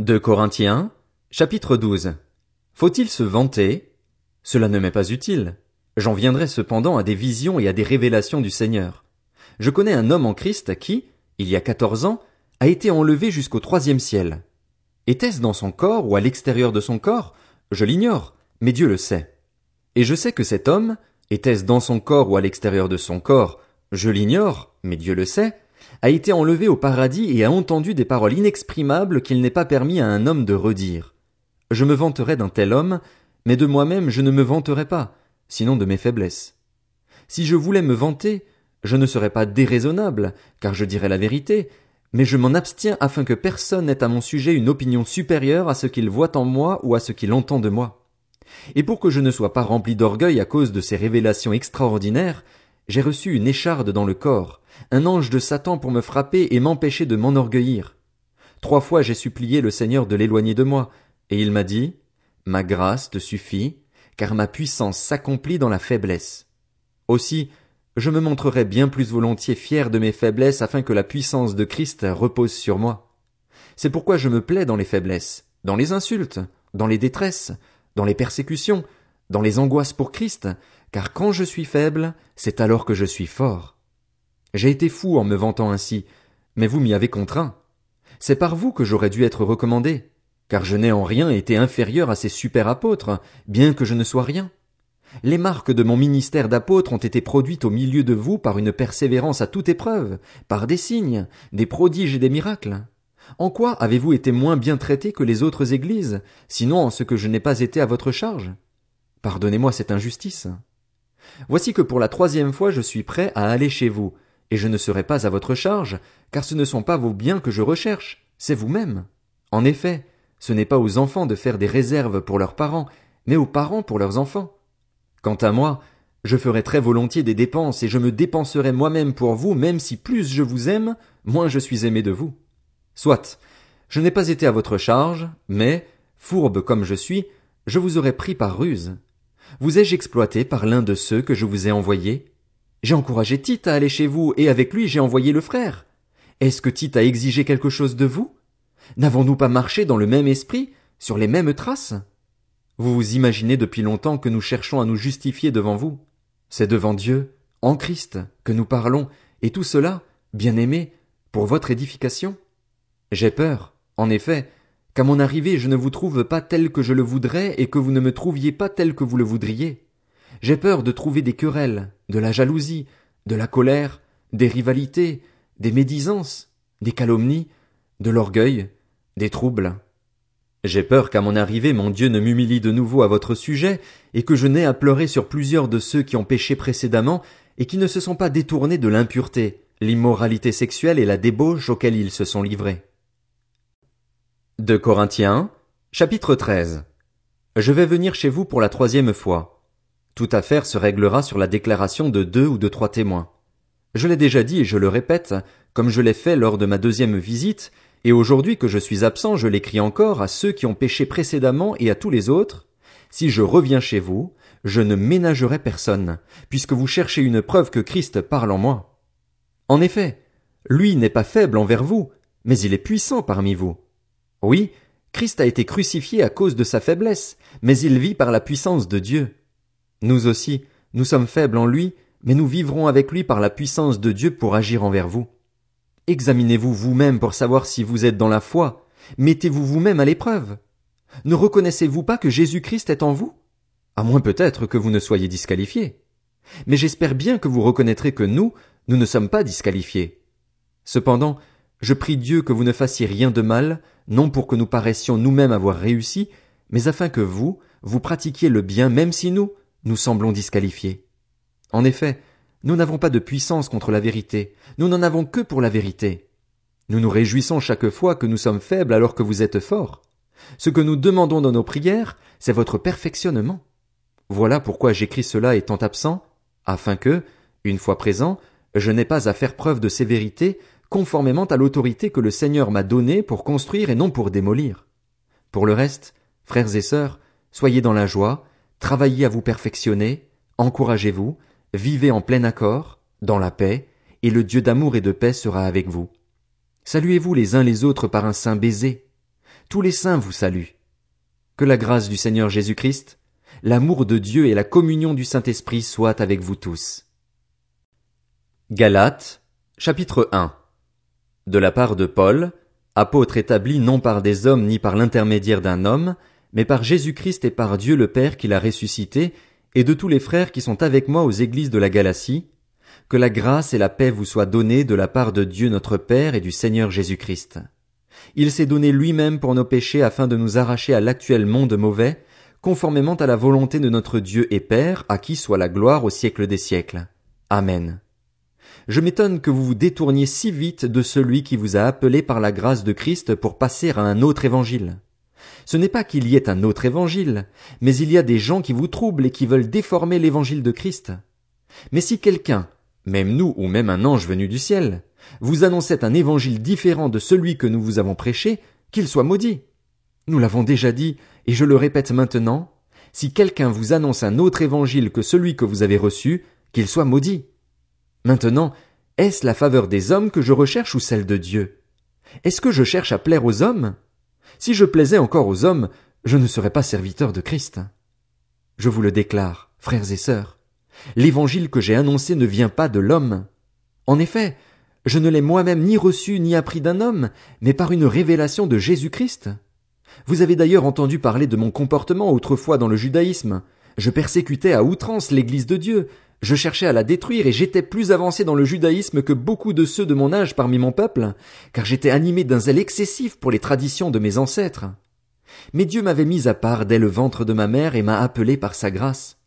De Corinthiens, chapitre 12. Faut-il se vanter? Cela ne m'est pas utile. J'en viendrai cependant à des visions et à des révélations du Seigneur. Je connais un homme en Christ qui, il y a quatorze ans, a été enlevé jusqu'au troisième ciel. Était-ce dans son corps ou à l'extérieur de son corps? Je l'ignore, mais Dieu le sait. Et je sais que cet homme, était-ce dans son corps ou à l'extérieur de son corps? Je l'ignore, mais Dieu le sait, a été enlevé au paradis et a entendu des paroles inexprimables qu'il n'est pas permis à un homme de redire. Je me vanterai d'un tel homme, mais de moi-même je ne me vanterai pas, sinon de mes faiblesses. Si je voulais me vanter, je ne serais pas déraisonnable, car je dirais la vérité, mais je m'en abstiens afin que personne n'ait à mon sujet une opinion supérieure à ce qu'il voit en moi ou à ce qu'il entend de moi. Et pour que je ne sois pas rempli d'orgueil à cause de ces révélations extraordinaires, j'ai reçu une écharde dans le corps, un ange de Satan pour me frapper et m'empêcher de m'enorgueillir. Trois fois j'ai supplié le Seigneur de l'éloigner de moi, et il m'a dit, Ma grâce te suffit, car ma puissance s'accomplit dans la faiblesse. Aussi, je me montrerai bien plus volontiers fier de mes faiblesses afin que la puissance de Christ repose sur moi. C'est pourquoi je me plais dans les faiblesses, dans les insultes, dans les détresses, dans les persécutions, dans les angoisses pour Christ, car quand je suis faible, c'est alors que je suis fort. J'ai été fou en me vantant ainsi, mais vous m'y avez contraint. C'est par vous que j'aurais dû être recommandé, car je n'ai en rien été inférieur à ces super apôtres, bien que je ne sois rien. Les marques de mon ministère d'apôtre ont été produites au milieu de vous par une persévérance à toute épreuve, par des signes, des prodiges et des miracles. En quoi avez-vous été moins bien traité que les autres églises, sinon en ce que je n'ai pas été à votre charge? Pardonnez-moi cette injustice. Voici que pour la troisième fois je suis prêt à aller chez vous, et je ne serai pas à votre charge, car ce ne sont pas vos biens que je recherche, c'est vous-même. En effet, ce n'est pas aux enfants de faire des réserves pour leurs parents, mais aux parents pour leurs enfants. Quant à moi, je ferai très volontiers des dépenses et je me dépenserai moi-même pour vous, même si plus je vous aime, moins je suis aimé de vous. Soit, je n'ai pas été à votre charge, mais, fourbe comme je suis, je vous aurais pris par ruse. Vous ai-je exploité par l'un de ceux que je vous ai envoyés? J'ai encouragé Tite à aller chez vous, et avec lui j'ai envoyé le frère. Est-ce que Tite a exigé quelque chose de vous? N'avons-nous pas marché dans le même esprit, sur les mêmes traces? Vous vous imaginez depuis longtemps que nous cherchons à nous justifier devant vous. C'est devant Dieu, en Christ, que nous parlons, et tout cela, bien aimé, pour votre édification. J'ai peur, en effet, qu'à mon arrivée je ne vous trouve pas tel que je le voudrais et que vous ne me trouviez pas tel que vous le voudriez. J'ai peur de trouver des querelles, de la jalousie, de la colère, des rivalités, des médisances, des calomnies, de l'orgueil, des troubles. J'ai peur qu'à mon arrivée mon Dieu ne m'humilie de nouveau à votre sujet, et que je n'aie à pleurer sur plusieurs de ceux qui ont péché précédemment et qui ne se sont pas détournés de l'impureté, l'immoralité sexuelle et la débauche auxquelles ils se sont livrés. De Corinthiens, chapitre 13. Je vais venir chez vous pour la troisième fois. Toute affaire se réglera sur la déclaration de deux ou de trois témoins. Je l'ai déjà dit et je le répète, comme je l'ai fait lors de ma deuxième visite, et aujourd'hui que je suis absent, je l'écris encore à ceux qui ont péché précédemment et à tous les autres. Si je reviens chez vous, je ne ménagerai personne, puisque vous cherchez une preuve que Christ parle en moi. En effet, lui n'est pas faible envers vous, mais il est puissant parmi vous. Oui, Christ a été crucifié à cause de sa faiblesse, mais il vit par la puissance de Dieu. Nous aussi, nous sommes faibles en lui, mais nous vivrons avec lui par la puissance de Dieu pour agir envers vous. Examinez-vous vous-même pour savoir si vous êtes dans la foi. Mettez-vous vous-même à l'épreuve. Ne reconnaissez-vous pas que Jésus-Christ est en vous? À moins peut-être que vous ne soyez disqualifié. Mais j'espère bien que vous reconnaîtrez que nous, nous ne sommes pas disqualifiés. Cependant, je prie Dieu que vous ne fassiez rien de mal, non pour que nous paraissions nous-mêmes avoir réussi, mais afin que vous, vous pratiquiez le bien même si nous, nous semblons disqualifiés. En effet, nous n'avons pas de puissance contre la vérité, nous n'en avons que pour la vérité. Nous nous réjouissons chaque fois que nous sommes faibles alors que vous êtes forts. Ce que nous demandons dans nos prières, c'est votre perfectionnement. Voilà pourquoi j'écris cela étant absent, afin que, une fois présent, je n'ai pas à faire preuve de sévérité conformément à l'autorité que le Seigneur m'a donnée pour construire et non pour démolir. Pour le reste, frères et sœurs, soyez dans la joie, travaillez à vous perfectionner, encouragez-vous, vivez en plein accord, dans la paix, et le Dieu d'amour et de paix sera avec vous. Saluez-vous les uns les autres par un saint baiser. tous les saints vous saluent. Que la grâce du Seigneur Jésus-Christ, l'amour de Dieu et la communion du Saint-Esprit soient avec vous tous. Galates, chapitre 1 De la part de Paul, apôtre établi non par des hommes ni par l'intermédiaire d'un homme, mais par Jésus-Christ et par Dieu le Père qui l'a ressuscité, et de tous les frères qui sont avec moi aux églises de la Galatie, que la grâce et la paix vous soient données de la part de Dieu notre Père et du Seigneur Jésus-Christ. Il s'est donné lui-même pour nos péchés afin de nous arracher à l'actuel monde mauvais, conformément à la volonté de notre Dieu et Père, à qui soit la gloire au siècle des siècles. Amen. Je m'étonne que vous vous détourniez si vite de celui qui vous a appelé par la grâce de Christ pour passer à un autre évangile. Ce n'est pas qu'il y ait un autre évangile, mais il y a des gens qui vous troublent et qui veulent déformer l'évangile de Christ. Mais si quelqu'un, même nous ou même un ange venu du ciel, vous annonçait un évangile différent de celui que nous vous avons prêché, qu'il soit maudit. Nous l'avons déjà dit, et je le répète maintenant, si quelqu'un vous annonce un autre évangile que celui que vous avez reçu, qu'il soit maudit. Maintenant, est-ce la faveur des hommes que je recherche ou celle de Dieu? Est-ce que je cherche à plaire aux hommes? Si je plaisais encore aux hommes, je ne serais pas serviteur de Christ. Je vous le déclare, frères et sœurs, l'évangile que j'ai annoncé ne vient pas de l'homme. En effet, je ne l'ai moi-même ni reçu ni appris d'un homme, mais par une révélation de Jésus-Christ. Vous avez d'ailleurs entendu parler de mon comportement autrefois dans le judaïsme. Je persécutais à outrance l'église de Dieu, je cherchais à la détruire et j'étais plus avancé dans le judaïsme que beaucoup de ceux de mon âge parmi mon peuple, car j'étais animé d'un zèle excessif pour les traditions de mes ancêtres. Mais Dieu m'avait mis à part dès le ventre de ma mère et m'a appelé par sa grâce.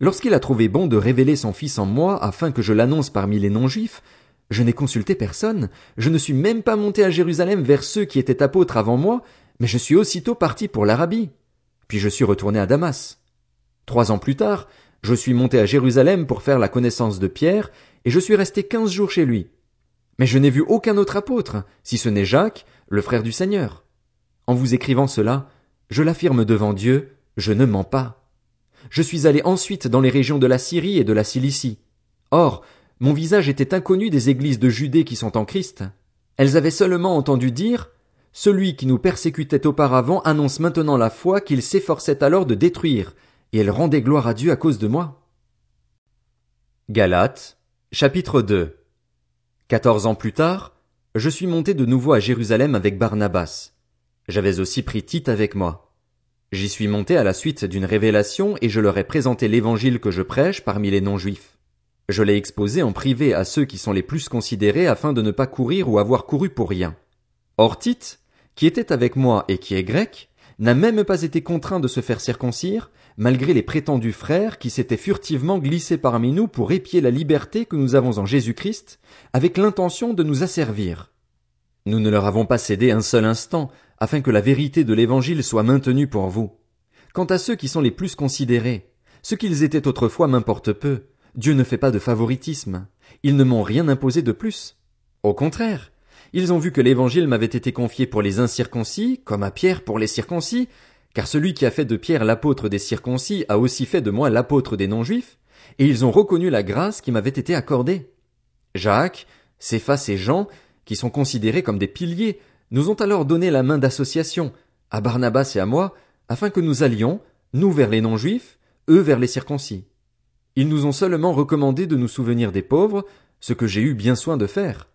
Lorsqu'il a trouvé bon de révéler son Fils en moi afin que je l'annonce parmi les non-juifs, je n'ai consulté personne, je ne suis même pas monté à Jérusalem vers ceux qui étaient apôtres avant moi, mais je suis aussitôt parti pour l'Arabie. Puis je suis retourné à Damas. Trois ans plus tard, je suis monté à Jérusalem pour faire la connaissance de Pierre, et je suis resté quinze jours chez lui. Mais je n'ai vu aucun autre apôtre, si ce n'est Jacques, le frère du Seigneur. En vous écrivant cela, je l'affirme devant Dieu, je ne mens pas. Je suis allé ensuite dans les régions de la Syrie et de la Cilicie. Or, mon visage était inconnu des églises de Judée qui sont en Christ. Elles avaient seulement entendu dire Celui qui nous persécutait auparavant annonce maintenant la foi qu'il s'efforçait alors de détruire, et elle rendait gloire à Dieu à cause de moi. Galates, chapitre 2 Quatorze ans plus tard, je suis monté de nouveau à Jérusalem avec Barnabas. J'avais aussi pris Tite avec moi. J'y suis monté à la suite d'une révélation et je leur ai présenté l'évangile que je prêche parmi les non-juifs. Je l'ai exposé en privé à ceux qui sont les plus considérés afin de ne pas courir ou avoir couru pour rien. Or Tite, qui était avec moi et qui est grec, n'a même pas été contraint de se faire circoncire, malgré les prétendus frères qui s'étaient furtivement glissés parmi nous pour épier la liberté que nous avons en Jésus-Christ, avec l'intention de nous asservir. Nous ne leur avons pas cédé un seul instant, afin que la vérité de l'Évangile soit maintenue pour vous. Quant à ceux qui sont les plus considérés, ce qu'ils étaient autrefois m'importe peu. Dieu ne fait pas de favoritisme. Ils ne m'ont rien imposé de plus. Au contraire, ils ont vu que l'Évangile m'avait été confié pour les incirconcis, comme à Pierre pour les circoncis, car celui qui a fait de Pierre l'apôtre des circoncis a aussi fait de moi l'apôtre des non-juifs, et ils ont reconnu la grâce qui m'avait été accordée. Jacques, Céphas et Jean, qui sont considérés comme des piliers, nous ont alors donné la main d'association, à Barnabas et à moi, afin que nous allions, nous vers les non-juifs, eux vers les circoncis. Ils nous ont seulement recommandé de nous souvenir des pauvres, ce que j'ai eu bien soin de faire.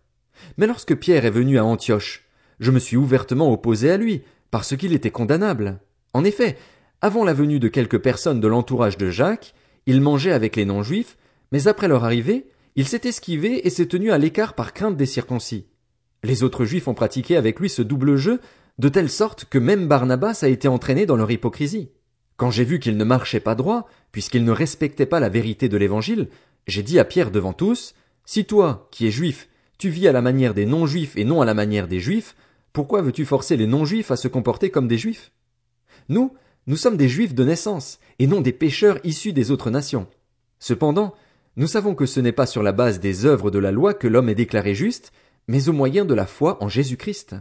Mais lorsque Pierre est venu à Antioche, je me suis ouvertement opposé à lui, parce qu'il était condamnable. En effet, avant la venue de quelques personnes de l'entourage de Jacques, il mangeait avec les non-juifs, mais après leur arrivée, il s'est esquivé et s'est tenu à l'écart par crainte des circoncis. Les autres juifs ont pratiqué avec lui ce double jeu, de telle sorte que même Barnabas a été entraîné dans leur hypocrisie. Quand j'ai vu qu'il ne marchait pas droit, puisqu'il ne respectait pas la vérité de l'évangile, j'ai dit à Pierre devant tous, si toi, qui es juif, tu vis à la manière des non-juifs et non à la manière des juifs, pourquoi veux-tu forcer les non-juifs à se comporter comme des juifs? Nous, nous sommes des juifs de naissance, et non des pécheurs issus des autres nations. Cependant, nous savons que ce n'est pas sur la base des œuvres de la loi que l'homme est déclaré juste, mais au moyen de la foi en Jésus-Christ.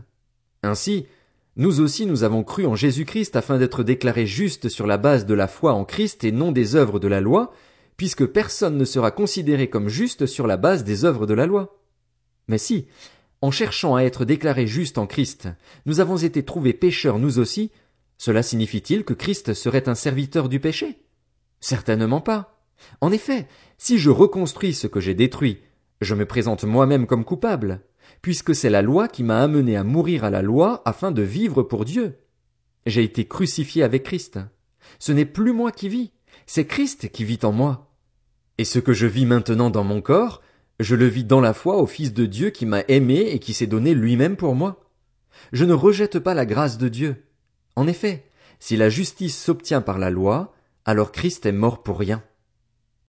Ainsi, nous aussi nous avons cru en Jésus-Christ afin d'être déclarés justes sur la base de la foi en Christ et non des œuvres de la loi, puisque personne ne sera considéré comme juste sur la base des œuvres de la loi. Mais si, en cherchant à être déclarés justes en Christ, nous avons été trouvés pécheurs nous aussi, cela signifie-t-il que Christ serait un serviteur du péché? Certainement pas. En effet, si je reconstruis ce que j'ai détruit, je me présente moi-même comme coupable, puisque c'est la loi qui m'a amené à mourir à la loi afin de vivre pour Dieu. J'ai été crucifié avec Christ. Ce n'est plus moi qui vis, c'est Christ qui vit en moi. Et ce que je vis maintenant dans mon corps, je le vis dans la foi au Fils de Dieu qui m'a aimé et qui s'est donné lui-même pour moi. Je ne rejette pas la grâce de Dieu. En effet, si la justice s'obtient par la loi, alors Christ est mort pour rien.